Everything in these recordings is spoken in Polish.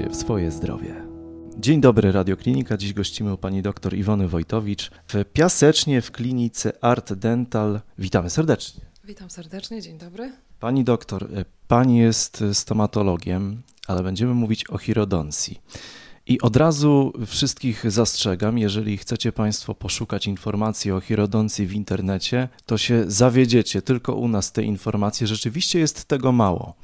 się w swoje zdrowie. Dzień dobry, Radioklinika. Dziś gościmy u pani dr Iwony Wojtowicz w Piasecznie w klinice Art Dental. Witamy serdecznie. Witam serdecznie, dzień dobry. Pani doktor, pani jest stomatologiem, ale będziemy mówić o chirodoncji. I od razu wszystkich zastrzegam, jeżeli chcecie Państwo poszukać informacji o chirodoncji w internecie, to się zawiedziecie. Tylko u nas te informacje rzeczywiście jest tego mało.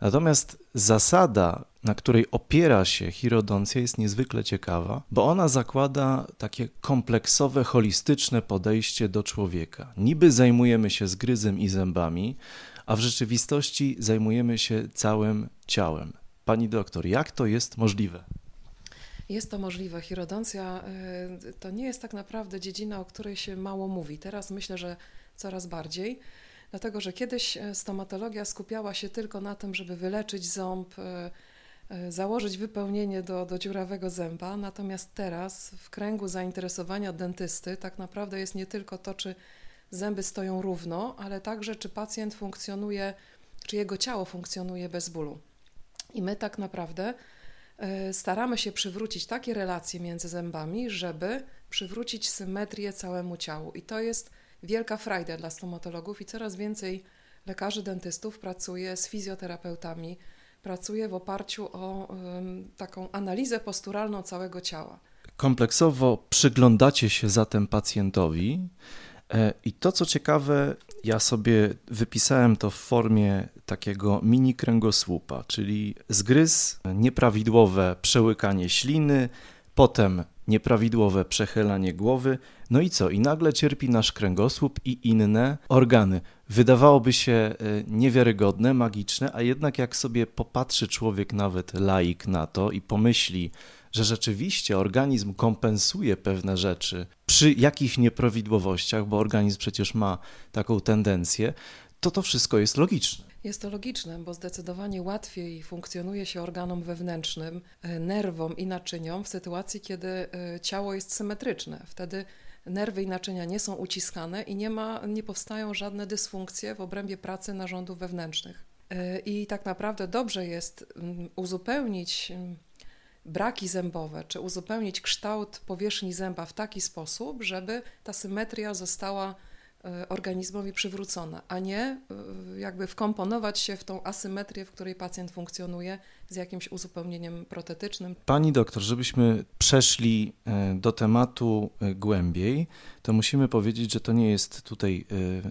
Natomiast zasada, na której opiera się chirodoncja, jest niezwykle ciekawa, bo ona zakłada takie kompleksowe, holistyczne podejście do człowieka. Niby zajmujemy się zgryzem i zębami, a w rzeczywistości zajmujemy się całym ciałem. Pani doktor, jak to jest możliwe? Jest to możliwe. Chirodoncja y, to nie jest tak naprawdę dziedzina, o której się mało mówi. Teraz myślę, że coraz bardziej, dlatego że kiedyś e, stomatologia skupiała się tylko na tym, żeby wyleczyć ząb, e, e, założyć wypełnienie do, do dziurawego zęba, natomiast teraz w kręgu zainteresowania dentysty tak naprawdę jest nie tylko to, czy zęby stoją równo, ale także czy pacjent funkcjonuje, czy jego ciało funkcjonuje bez bólu. I my tak naprawdę staramy się przywrócić takie relacje między zębami, żeby przywrócić symetrię całemu ciału. I to jest wielka frajda dla stomatologów i coraz więcej lekarzy dentystów pracuje z fizjoterapeutami, pracuje w oparciu o um, taką analizę posturalną całego ciała. Kompleksowo przyglądacie się zatem pacjentowi e, i to co ciekawe, ja sobie wypisałem to w formie takiego mini kręgosłupa, czyli zgryz, nieprawidłowe przełykanie śliny, potem nieprawidłowe przechylanie głowy, no i co? I nagle cierpi nasz kręgosłup i inne organy. Wydawałoby się e, niewiarygodne, magiczne, a jednak jak sobie popatrzy człowiek, nawet laik na to i pomyśli, że rzeczywiście organizm kompensuje pewne rzeczy przy jakichś nieprawidłowościach, bo organizm przecież ma taką tendencję, to to wszystko jest logiczne. Jest to logiczne, bo zdecydowanie łatwiej funkcjonuje się organom wewnętrznym, e, nerwom i naczyniom w sytuacji, kiedy e, ciało jest symetryczne. Wtedy nerwy i naczynia nie są uciskane i nie, ma, nie powstają żadne dysfunkcje w obrębie pracy narządów wewnętrznych. E, I tak naprawdę dobrze jest mm, uzupełnić mm, braki zębowe, czy uzupełnić kształt powierzchni zęba w taki sposób, żeby ta symetria została e, organizmowi przywrócona, a nie e, jakby wkomponować się w tą asymetrię, w której pacjent funkcjonuje z jakimś uzupełnieniem protetycznym. Pani doktor, żebyśmy przeszli e, do tematu głębiej, to musimy powiedzieć, że to nie jest tutaj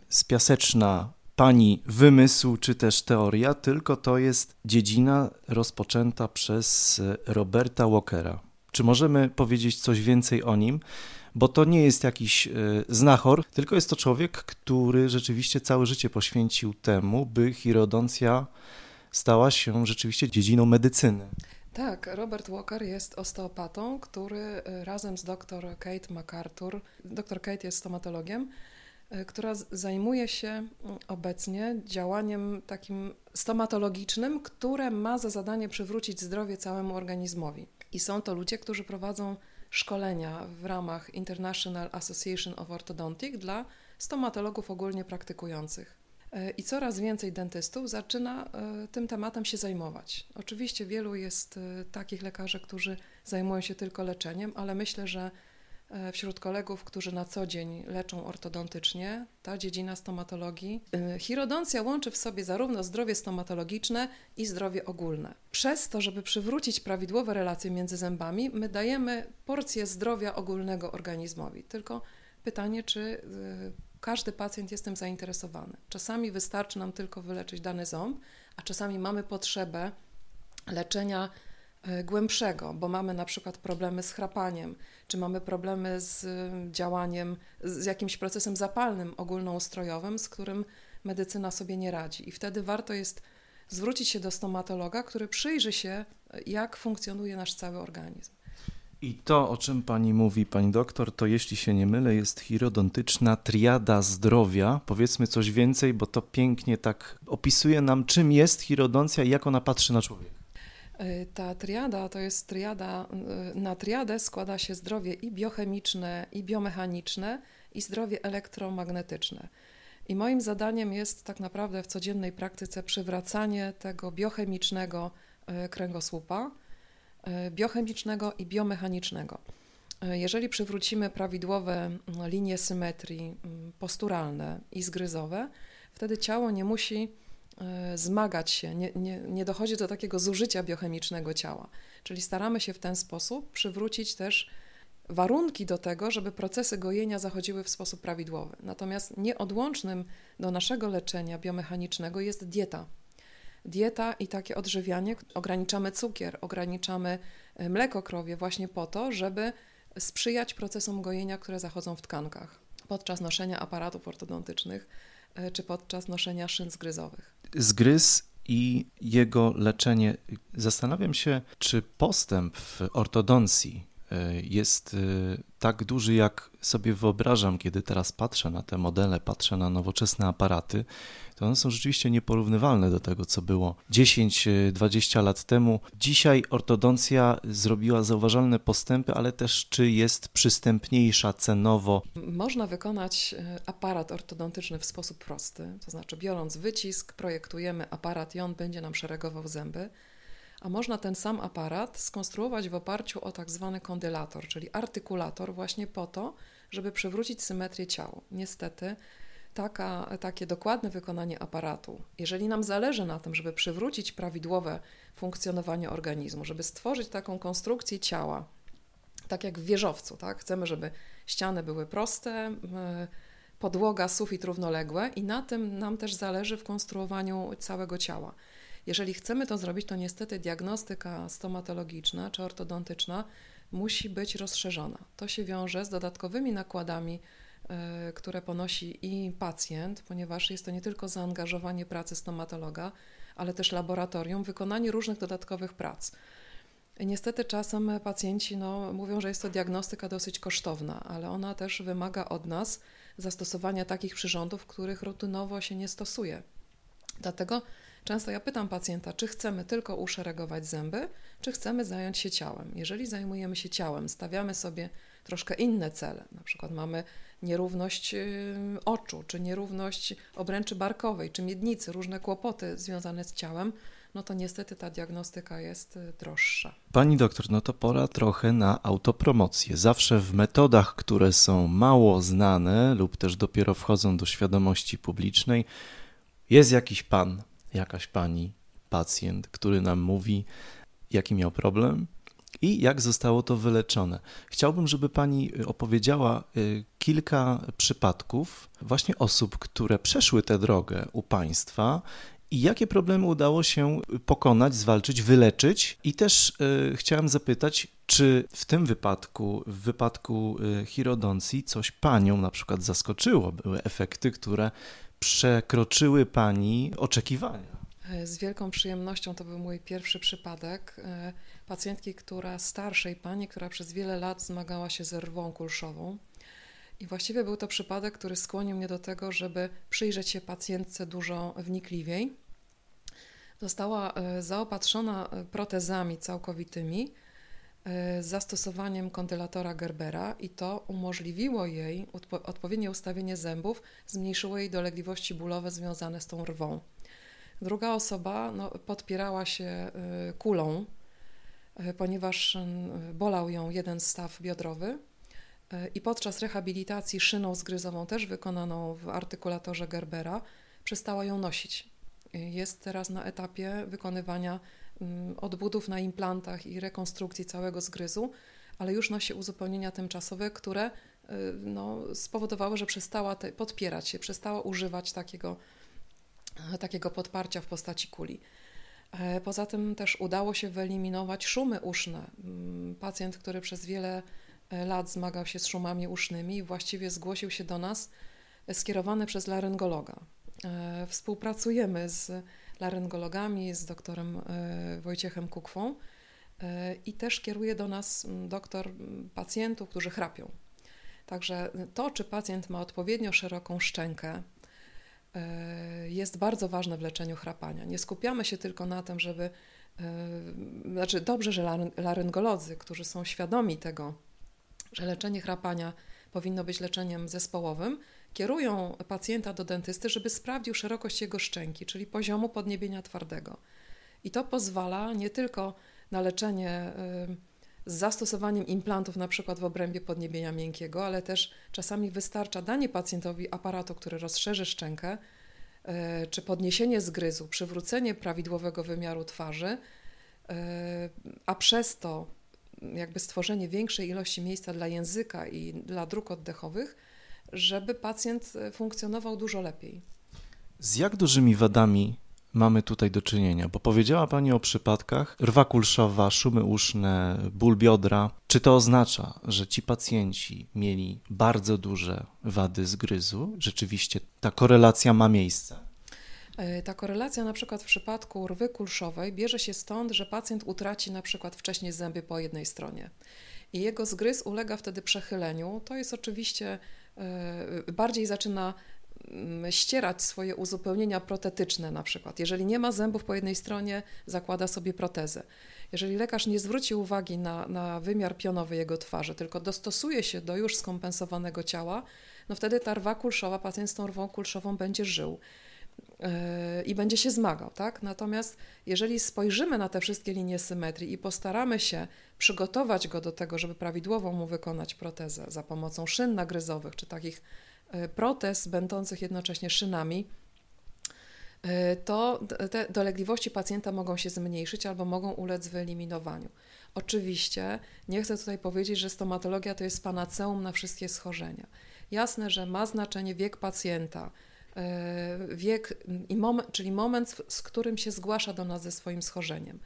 spiaseczna pani wymysł czy też teoria, tylko to jest dziedzina rozpoczęta przez Roberta Walkera. Czy możemy powiedzieć coś więcej o nim? Bo to nie jest jakiś e, znachor, tylko jest to człowiek, który rzeczywiście całe życie poświęcił temu, by chirodoncja stała się rzeczywiście dziedziną medycyny. Tak, Robert Walker jest osteopatą, który e, razem z dr Kate MacArthur, dr Kate jest stomatologiem, E, która zajmuje się mm, obecnie działaniem takim stomatologicznym, które ma za zadanie przywrócić zdrowie całemu organizmowi. I są to ludzie, którzy prowadzą szkolenia w ramach International Association of Orthodontic dla stomatologów ogólnie praktykujących. E, I coraz więcej dentystów zaczyna e, tym tematem się zajmować. Oczywiście wielu jest takich lekarzy, którzy zajmują się tylko leczeniem, ale myślę, że E, wśród kolegów, którzy na co dzień leczą ortodontycznie, ta dziedzina stomatologii. E, chirodoncja łączy w sobie zarówno zdrowie stomatologiczne i zdrowie ogólne. Przez to, żeby przywrócić prawidłowe relacje między zębami, my dajemy porcję zdrowia ogólnego organizmowi. Tylko pytanie, czy e, każdy pacjent jest tym zainteresowany. Czasami wystarczy nam tylko wyleczyć dany ząb, a czasami mamy potrzebę leczenia głębszego, bo mamy na przykład problemy z chrapaniem, czy mamy problemy z y, działaniem, z jakimś procesem zapalnym ogólnoustrojowym, z którym medycyna sobie nie radzi. I wtedy warto jest zwrócić się do stomatologa, który przyjrzy się, jak funkcjonuje nasz cały organizm. I to, o czym pani mówi, pani doktor, to jeśli się nie mylę, jest chirodontyczna triada zdrowia. Powiedzmy coś więcej, bo to pięknie tak opisuje nam, czym jest chirodoncja i jak ona patrzy na człowieka. Y, ta triada to jest triada, y, na triadę składa się zdrowie i biochemiczne, i biomechaniczne, i zdrowie elektromagnetyczne. I moim zadaniem jest tak naprawdę w codziennej praktyce przywracanie tego biochemicznego y, kręgosłupa, biochemicznego i biomechanicznego. Jeżeli przywrócimy prawidłowe linie symetrii posturalne i zgryzowe, wtedy ciało nie musi zmagać się, nie, nie, nie dochodzi do takiego zużycia biochemicznego ciała. Czyli staramy się w ten sposób przywrócić też warunki do tego, żeby procesy gojenia zachodziły w sposób prawidłowy. Natomiast nieodłącznym do naszego leczenia biomechanicznego jest dieta. Dieta i takie odżywianie, ograniczamy cukier, ograniczamy e, mleko krowie właśnie po to, żeby sprzyjać procesom gojenia, które zachodzą w tkankach podczas noszenia aparatów ortodontycznych e, czy podczas noszenia szyn zgryzowych. Zgryz i jego leczenie. Zastanawiam się, czy postęp w ortodoncji jest e, tak duży, jak sobie wyobrażam, kiedy teraz patrzę na te modele, patrzę na nowoczesne aparaty, to one są rzeczywiście nieporównywalne do tego, co było 10-20 lat temu. Dzisiaj ortodoncja zrobiła zauważalne postępy, ale też czy jest przystępniejsza cenowo? Można wykonać e, aparat ortodontyczny w sposób prosty, to znaczy biorąc wycisk, projektujemy aparat i on będzie nam szeregował zęby a można ten sam aparat skonstruować w oparciu o tak zwany kondylator, czyli artykulator, właśnie po to, żeby przywrócić symetrię ciała. Niestety, taka, takie dokładne wykonanie aparatu, jeżeli nam zależy na tym, żeby przywrócić prawidłowe funkcjonowanie organizmu, żeby stworzyć taką konstrukcję ciała, tak jak w wieżowcu, tak? chcemy, żeby ściany były proste, podłoga, sufit równoległe i na tym nam też zależy w konstruowaniu całego ciała. Jeżeli chcemy to zrobić, to niestety diagnostyka stomatologiczna czy ortodontyczna musi być rozszerzona. To się wiąże z dodatkowymi nakładami, e, które ponosi i pacjent, ponieważ jest to nie tylko zaangażowanie pracy stomatologa, ale też laboratorium, wykonanie różnych dodatkowych prac. Niestety czasem pacjenci no, mówią, że jest to diagnostyka dosyć kosztowna, ale ona też wymaga od nas zastosowania takich przyrządów, których rutynowo się nie stosuje. Dlatego Często ja pytam pacjenta, czy chcemy tylko uszeregować zęby, czy chcemy zająć się ciałem. Jeżeli zajmujemy się ciałem, stawiamy sobie troszkę inne cele, na przykład mamy nierówność y, oczu, czy nierówność obręczy barkowej, czy miednicy, różne kłopoty związane z ciałem, no to niestety ta diagnostyka jest y, droższa. Pani doktor, no to pora trochę na autopromocję. Zawsze w metodach, które są mało znane lub też dopiero wchodzą do świadomości publicznej, jest jakiś pan, jakaś pani, pacjent, który nam mówi, jaki miał problem i jak zostało to wyleczone. Chciałbym, żeby pani opowiedziała y, kilka przypadków właśnie osób, które przeszły tę drogę u państwa i jakie problemy udało się pokonać, zwalczyć, wyleczyć. I też y, chciałem zapytać, czy w tym wypadku, w wypadku y, coś panią na przykład zaskoczyło? Były efekty, które przekroczyły Pani oczekiwania? E, z wielką przyjemnością to był mój pierwszy przypadek e, pacjentki, która starszej pani, która przez wiele lat zmagała się ze rwą kulszową. I właściwie był to przypadek, który skłonił mnie do tego, żeby przyjrzeć się pacjentce dużo wnikliwiej. Została e, zaopatrzona protezami całkowitymi, z zastosowaniem kondylatora Gerbera i to umożliwiło jej odpo odpowiednie ustawienie zębów, zmniejszyło jej dolegliwości bólowe związane z tą rwą. Druga osoba no, podpierała się e, kulą, e, ponieważ bolał ją jeden staw biodrowy i podczas rehabilitacji szyną zgryzową, też wykonaną w artykulatorze Gerbera, przestała ją nosić. Jest teraz na etapie wykonywania odbudów na implantach i rekonstrukcji całego zgryzu, ale już nosi uzupełnienia tymczasowe, które y, no, spowodowały, że przestała te, podpierać się, przestała używać takiego, e, takiego podparcia w postaci kuli. E, poza tym też udało się wyeliminować szumy uszne. Mm, pacjent, który przez wiele e, lat zmagał się z szumami usznymi, właściwie zgłosił się do nas skierowany przez laryngologa. Współpracujemy z laryngologami, z doktorem e, Wojciechem Kukwą e, i też kieruje do nas doktor pacjentów, którzy chrapią. Także to, czy pacjent ma odpowiednio szeroką szczękę, e, jest bardzo ważne w leczeniu chrapania. Nie skupiamy się tylko na tym, żeby. Znaczy, dobrze, że laryngolodzy, którzy są świadomi tego, że leczenie chrapania powinno być leczeniem zespołowym, kierują pacjenta do dentysty, żeby sprawdził szerokość jego szczęki, czyli poziomu podniebienia twardego. I to pozwala nie tylko na leczenie z zastosowaniem implantów na przykład w obrębie podniebienia miękkiego, ale też czasami wystarcza danie pacjentowi aparatu, który rozszerzy szczękę, czy podniesienie zgryzu, przywrócenie prawidłowego wymiaru twarzy, a przez to jakby stworzenie większej ilości miejsca dla języka i dla dróg oddechowych, żeby pacjent funkcjonował dużo lepiej. Z jak dużymi wadami mamy tutaj do czynienia? Bo powiedziała Pani o przypadkach rwa kulszowa, szumy uszne, ból biodra. Czy to oznacza, że ci pacjenci mieli bardzo duże wady zgryzu? Rzeczywiście ta korelacja ma miejsce? E, ta korelacja na przykład w przypadku rwy kulszowej bierze się stąd, że pacjent utraci na przykład wcześniej zęby po jednej stronie i jego zgryz ulega wtedy przechyleniu. To jest oczywiście e, bardziej zaczyna mm, ścierać swoje uzupełnienia protetyczne na przykład. Jeżeli nie ma zębów po jednej stronie, zakłada sobie protezę. Jeżeli lekarz nie zwróci uwagi na, na wymiar pionowy jego twarzy, tylko dostosuje się do już skompensowanego ciała, no wtedy ta rwa kulszowa, pacjent z tą rwą kulszową będzie żył i będzie się zmagał, tak? Natomiast jeżeli spojrzymy na te wszystkie linie symetrii i postaramy się przygotować go do tego, żeby prawidłowo mu wykonać protezę za pomocą szyn nagryzowych, czy takich e, protez będących jednocześnie szynami, e, to te dolegliwości pacjenta mogą się zmniejszyć albo mogą ulec wyeliminowaniu. Oczywiście nie chcę tutaj powiedzieć, że stomatologia to jest panaceum na wszystkie schorzenia. Jasne, że ma znaczenie wiek pacjenta, wiek, i moment, czyli moment, z którym się zgłasza do nas ze swoim schorzeniem.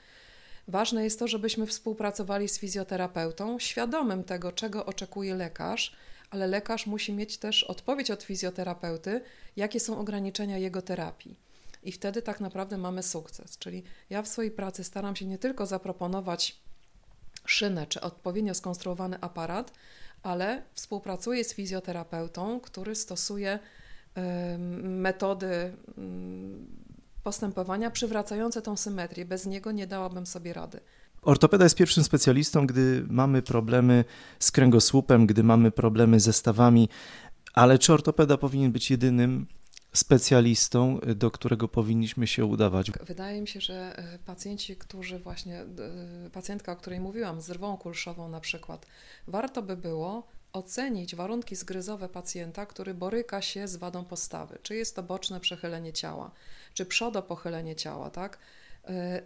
Ważne jest to, żebyśmy współpracowali z fizjoterapeutą, świadomym tego, czego oczekuje lekarz, ale lekarz musi mieć też odpowiedź od fizjoterapeuty, jakie są ograniczenia jego terapii. I wtedy tak naprawdę mamy sukces. Czyli ja w swojej pracy staram się nie tylko zaproponować szynę czy odpowiednio skonstruowany aparat, ale współpracuję z fizjoterapeutą, który stosuje metody postępowania przywracające tą symetrię. Bez niego nie dałabym sobie rady. Ortopeda jest pierwszym specjalistą, gdy mamy problemy z kręgosłupem, gdy mamy problemy ze stawami, ale czy ortopeda powinien być jedynym specjalistą, do którego powinniśmy się udawać? Wydaje mi się, że e, pacjenci, którzy właśnie, e, pacjentka, o której mówiłam, z rwą kulszową na przykład, warto by było ocenić warunki zgryzowe pacjenta, który boryka się z wadą postawy. Czy jest to boczne przechylenie ciała, czy przodopochylenie ciała, tak? E,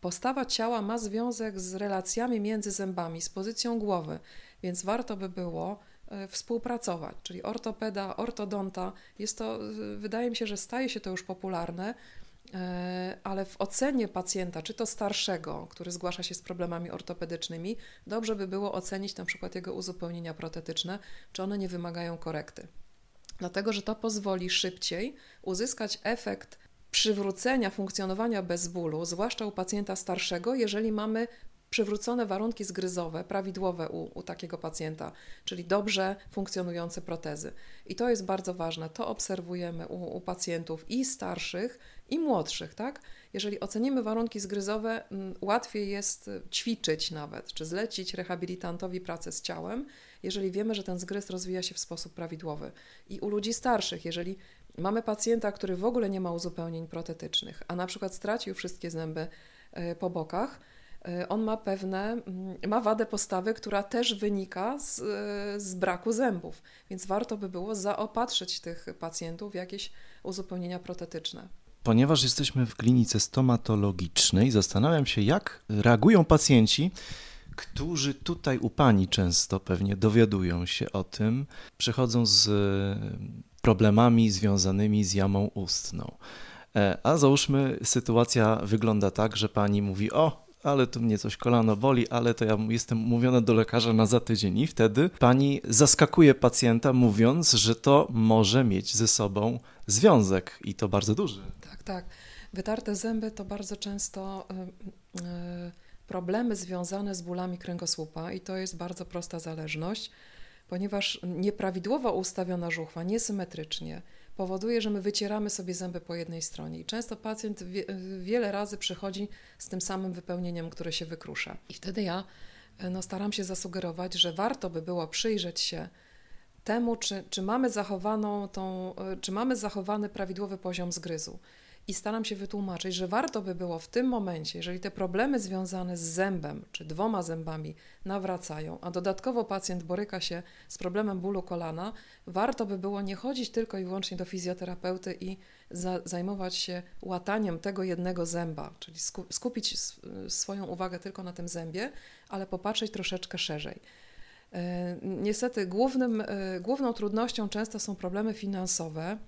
postawa ciała ma związek z relacjami między zębami, z pozycją głowy, więc warto by było e, współpracować, czyli ortopeda, ortodonta. Jest to, wydaje mi się, że staje się to już popularne, ale w ocenie pacjenta, czy to starszego, który zgłasza się z problemami ortopedycznymi, dobrze by było ocenić na przykład jego uzupełnienia protetyczne, czy one nie wymagają korekty. Dlatego, że to pozwoli szybciej uzyskać efekt przywrócenia funkcjonowania bez bólu, zwłaszcza u pacjenta starszego, jeżeli mamy przywrócone warunki zgryzowe, prawidłowe u, u, takiego pacjenta, czyli dobrze funkcjonujące protezy. I to jest bardzo ważne. To obserwujemy u, u pacjentów i starszych, i młodszych, tak? Jeżeli ocenimy warunki zgryzowe, mm, łatwiej jest ćwiczyć nawet, czy zlecić rehabilitantowi pracę z ciałem, jeżeli wiemy, że ten zgryz rozwija się w sposób prawidłowy. I u ludzi starszych, jeżeli mamy pacjenta, który w ogóle nie ma uzupełnień protetycznych, a na przykład stracił wszystkie zęby e, po bokach, e, on ma pewne, mm, ma wadę postawy, która też wynika z, z braku zębów, więc warto by było zaopatrzyć tych pacjentów w jakieś uzupełnienia protetyczne. Ponieważ jesteśmy w klinice stomatologicznej, zastanawiam się, jak reagują pacjenci, którzy tutaj u pani często pewnie dowiadują się o tym, przychodzą z problemami związanymi z jamą ustną. E, a załóżmy, sytuacja wygląda tak, że pani mówi: O, ale tu mnie coś kolano boli, ale to ja jestem mówiona do lekarza na za tydzień. I wtedy pani zaskakuje pacjenta, mówiąc, że to może mieć ze sobą związek i to bardzo duży. Tak, tak. Wytarte zęby to bardzo często y, y, problemy związane z bólami kręgosłupa i to jest bardzo prosta zależność, ponieważ nieprawidłowo ustawiona żuchwa, niesymetrycznie, powoduje, że my wycieramy sobie zęby po jednej stronie. I często pacjent wie, wiele razy przychodzi z tym samym wypełnieniem, które się wykrusza. I wtedy ja no, staram się zasugerować, że warto by było przyjrzeć się temu, czy, czy mamy zachowaną tą, czy mamy zachowany prawidłowy poziom zgryzu. I staram się wytłumaczyć, że warto by było w tym momencie, jeżeli te problemy związane z zębem czy dwoma zębami nawracają, a dodatkowo pacjent boryka się z problemem bólu kolana, warto by było nie chodzić tylko i wyłącznie do fizjoterapeuty i za, zajmować się łataniem tego jednego zęba, czyli skupić swoją uwagę tylko na tym zębie, ale popatrzeć troszeczkę szerzej. E, niestety głównym, e, główną trudnością często są problemy finansowe.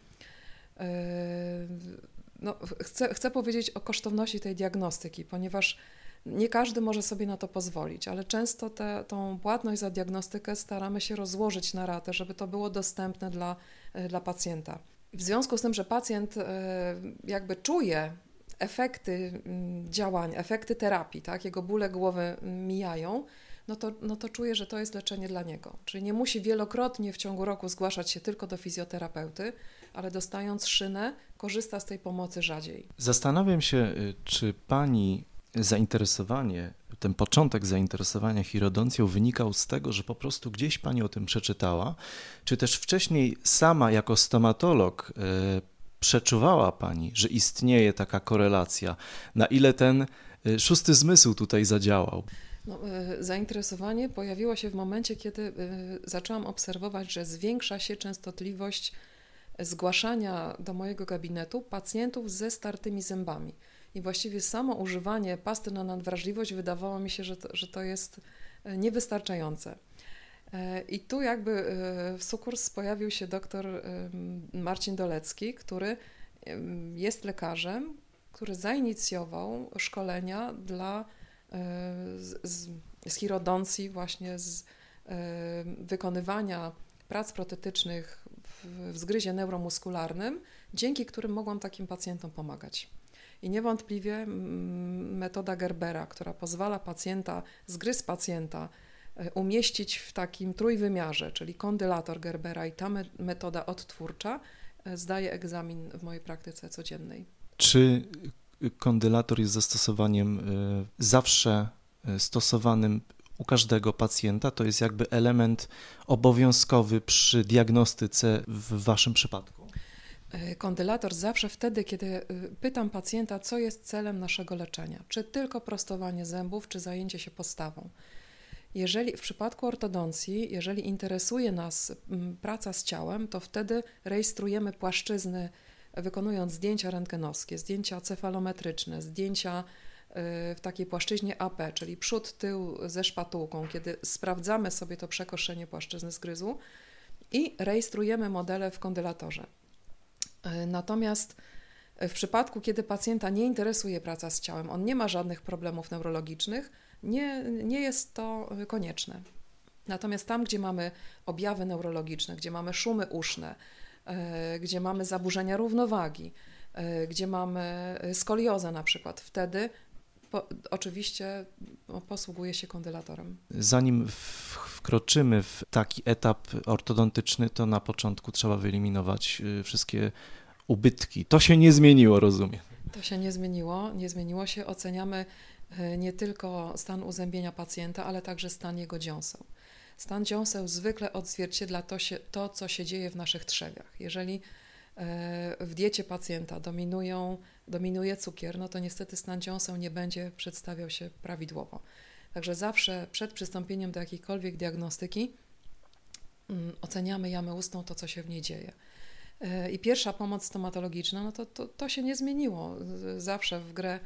E, no, chcę, chcę powiedzieć o kosztowności tej diagnostyki, ponieważ nie każdy może sobie na to pozwolić, ale często tę tą płatność za diagnostykę staramy się rozłożyć na ratę, żeby to było dostępne dla, dla pacjenta. W związku z tym, że pacjent jakby czuje efekty mm, działań, efekty terapii, tak, jego bóle głowy mijają, no to, no to czuje, że to jest leczenie dla niego. Czyli nie musi wielokrotnie w ciągu roku zgłaszać się tylko do fizjoterapeuty, ale dostając szynę, korzysta z tej pomocy rzadziej. Zastanawiam się, y, czy pani zainteresowanie, ten początek zainteresowania chirodoncją wynikał z tego, że po prostu gdzieś pani o tym przeczytała, czy też wcześniej sama jako stomatolog y, przeczuwała pani, że istnieje taka korelacja, na ile ten y, szósty zmysł tutaj zadziałał? No, zainteresowanie pojawiło się w momencie, kiedy zaczęłam obserwować, że zwiększa się częstotliwość zgłaszania do mojego gabinetu pacjentów ze startymi zębami. I właściwie samo używanie pasty na nadwrażliwość wydawało mi się, że to, że to jest e, niewystarczające. I tu jakby w Sukurs pojawił się dr Marcin Dolecki, który jest lekarzem, który zainicjował szkolenia dla z, z, właśnie z e, wykonywania prac protetycznych w, zgryzie neuromuskularnym, dzięki którym mogłam takim pacjentom pomagać. I niewątpliwie metoda Gerbera, która pozwala pacjenta, zgryz pacjenta e, umieścić w takim trójwymiarze, czyli kondylator Gerbera i ta metoda odtwórcza, e, zdaje egzamin w mojej praktyce codziennej. Czy kondylator jest zastosowaniem y, zawsze stosowanym u każdego pacjenta. To jest jakby element obowiązkowy przy diagnostyce w Waszym przypadku. Y, kondylator zawsze wtedy, kiedy pytam pacjenta, co jest celem naszego leczenia. Czy tylko prostowanie zębów, czy zajęcie się postawą. Jeżeli w przypadku ortodoncji, jeżeli interesuje nas praca z ciałem, to wtedy rejestrujemy płaszczyzny wykonując zdjęcia rentgenowskie, zdjęcia cefalometryczne, zdjęcia w takiej płaszczyźnie AP, czyli przód, tył ze szpatułką, kiedy sprawdzamy sobie to przekoszenie płaszczyzny zgryzu i rejestrujemy modele w kondylatorze. Y, natomiast w przypadku, kiedy pacjenta nie interesuje praca z ciałem, on nie ma żadnych problemów neurologicznych, nie, nie jest to konieczne. Natomiast tam, gdzie mamy objawy neurologiczne, gdzie mamy szumy uszne, E, gdzie mamy zaburzenia równowagi, gdzie mamy skoliozę na przykład, wtedy po, oczywiście no, posługuje się kondylatorem. Zanim wkroczymy w taki etap ortodontyczny, to na początku trzeba wyeliminować y, wszystkie ubytki. To się nie zmieniło, rozumiem. To się nie zmieniło, nie zmieniło się. Oceniamy e, nie tylko stan uzębienia pacjenta, ale także stan jego dziąseł. Stan dziąseł zwykle odzwierciedla to, się, to, co się dzieje w naszych trzegach. Jeżeli w diecie pacjenta dominują, dominuje cukier, no to niestety stan dziąseł nie będzie przedstawiał się prawidłowo. Także zawsze przed przystąpieniem do jakiejkolwiek diagnostyki mm, oceniamy jamę ustną, to co się w niej dzieje. E, I pierwsza pomoc stomatologiczna, no to, to, to się nie zmieniło. Zawsze w grę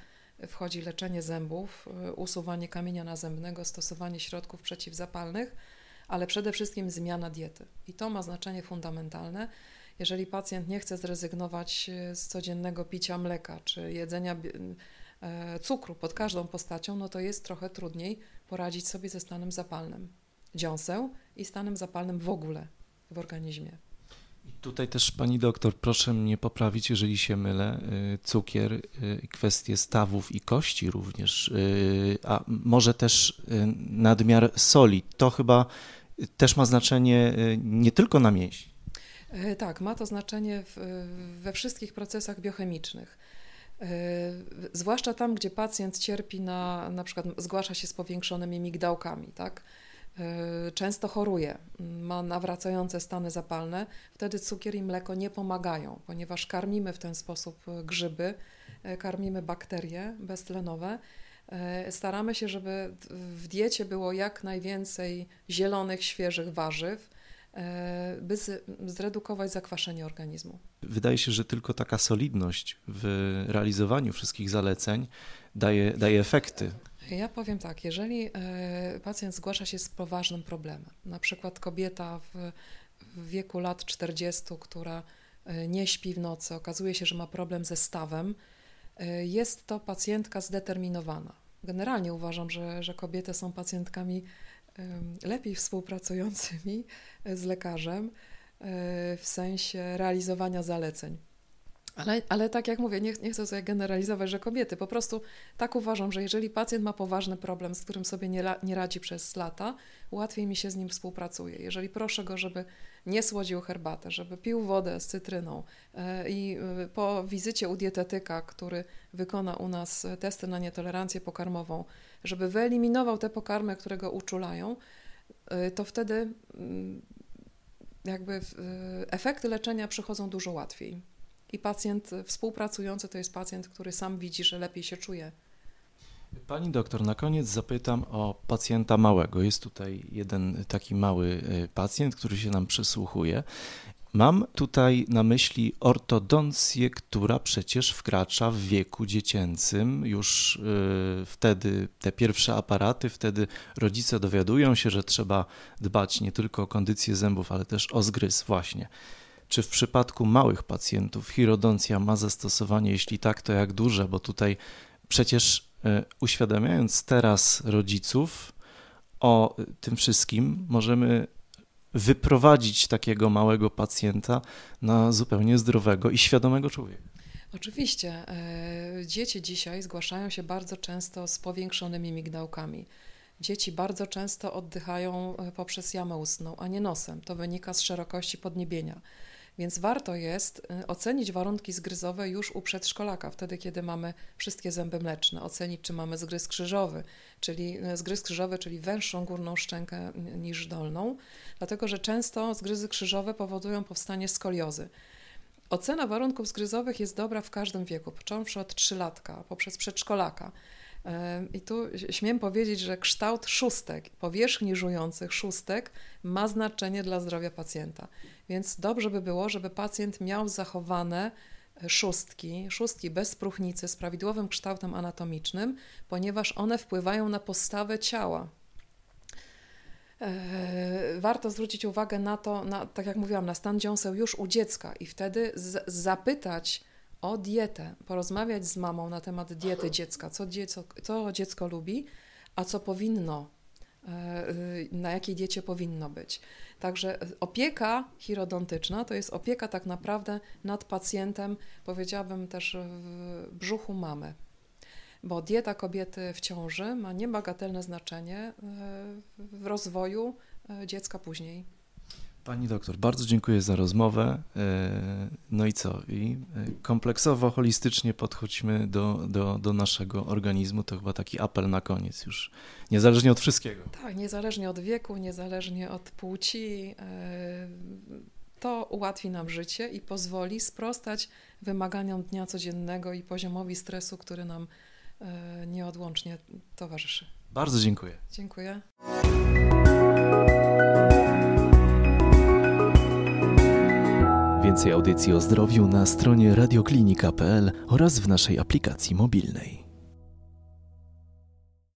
wchodzi leczenie zębów, e, usuwanie kamienia nazębnego, stosowanie środków przeciwzapalnych ale przede wszystkim zmiana diety. I to ma znaczenie fundamentalne. Jeżeli pacjent nie chce zrezygnować e, z codziennego picia mleka czy jedzenia e, cukru pod każdą postacią, no to jest trochę trudniej poradzić sobie ze stanem zapalnym dziąseł i stanem zapalnym w ogóle w organizmie. Tutaj też pani doktor, proszę mnie poprawić, jeżeli się mylę. E, cukier, kwestie stawów i kości również, a może też nadmiar soli. To chyba też ma znaczenie nie tylko na mięśni. E, tak, ma to znaczenie w, we wszystkich procesach biochemicznych. E, zwłaszcza tam, gdzie pacjent cierpi na, na przykład zgłasza się z powiększonymi migdałkami, tak? często choruje, ma nawracające stany zapalne, wtedy cukier i mleko nie pomagają, ponieważ karmimy w ten sposób grzyby, karmimy bakterie beztlenowe. Staramy się, żeby w diecie było jak najwięcej zielonych, świeżych warzyw, by zredukować zakwaszenie organizmu. Wydaje się, że tylko taka solidność w realizowaniu wszystkich zaleceń daje, daje efekty. Ja powiem tak, jeżeli e, pacjent zgłasza się z poważnym problemem, na przykład kobieta w, w wieku lat 40, która e, nie śpi w nocy, okazuje się, że ma problem ze stawem, e, jest to pacjentka zdeterminowana. Generalnie uważam, że, że kobiety są pacjentkami lepiej współpracującymi z lekarzem w sensie realizowania zaleceń. Ale, ale tak jak mówię, nie, nie chcę sobie generalizować, że kobiety. Po prostu tak uważam, że jeżeli pacjent ma poważny problem, z którym sobie nie, nie radzi przez lata, łatwiej mi się z nim współpracuje. Jeżeli proszę go, żeby nie słodził herbatę, żeby pił wodę z cytryną e, i e, po wizycie u dietetyka, który wykona u nas testy na nietolerancję pokarmową, żeby wyeliminował te pokarmy, które go uczulają, e, to wtedy mm, jakby efekty leczenia przychodzą dużo łatwiej. I pacjent współpracujący to jest pacjent, który sam widzi, że lepiej się czuje. Pani doktor, na koniec zapytam o pacjenta małego. Jest tutaj jeden taki mały y, pacjent, który się nam przysłuchuje. Mam tutaj na myśli ortodoncję, która przecież wkracza w wieku dziecięcym. Już y, wtedy te pierwsze aparaty, wtedy rodzice dowiadują się, że trzeba dbać nie tylko o kondycję zębów, ale też o zgryz właśnie. Czy w przypadku małych pacjentów chirodoncja ma zastosowanie? Jeśli tak, to jak duże? Bo tutaj przecież e, uświadamiając teraz rodziców o tym wszystkim, możemy wyprowadzić takiego małego pacjenta na zupełnie zdrowego i świadomego człowieka. Oczywiście. E, dzieci dzisiaj zgłaszają się bardzo często z powiększonymi migdałkami. Dzieci bardzo często oddychają e, poprzez jamę ustną, a nie nosem. To wynika z szerokości podniebienia. Więc warto jest y, ocenić warunki zgryzowe już u przedszkolaka, wtedy kiedy mamy wszystkie zęby mleczne, ocenić czy mamy zgryz krzyżowy, czyli y, zgryz krzyżowy, czyli węższą górną szczękę niż dolną, dlatego że często zgryzy krzyżowe powodują powstanie skoliozy. Ocena warunków zgryzowych jest dobra w każdym wieku, począwszy od trzylatka, poprzez przedszkolaka. I tu śmiem powiedzieć, że kształt szóstek, powierzchni żujących szóstek ma znaczenie dla zdrowia pacjenta. Więc dobrze by było, żeby pacjent miał zachowane e, szóstki, szóstki bez próchnicy z prawidłowym kształtem anatomicznym, ponieważ one wpływają na postawę ciała. E, warto zwrócić uwagę na to, na, tak jak mówiłam, na stan dziąseł już u dziecka i wtedy z, zapytać o dietę, porozmawiać z mamą na temat diety dziecka, co dziecko, co dziecko lubi, a co powinno, e, na jakiej diecie powinno być. Także opieka chirodontyczna to jest opieka tak naprawdę nad pacjentem, powiedziałabym też w brzuchu mamy. Bo dieta kobiety w ciąży ma niebagatelne znaczenie e, w rozwoju e, dziecka później. Pani doktor, bardzo dziękuję za rozmowę. E, no i co? I kompleksowo, holistycznie podchodźmy do, do, do naszego organizmu. To chyba taki apel na koniec już, niezależnie od wszystkiego. Tak, niezależnie od wieku, niezależnie od płci. E, to ułatwi nam życie i pozwoli sprostać wymaganiom dnia codziennego i poziomowi stresu, który nam e, nieodłącznie towarzyszy. Bardzo dziękuję. Dziękuję. Więcej audycji o zdrowiu na stronie radioklinika.pl oraz w naszej aplikacji mobilnej.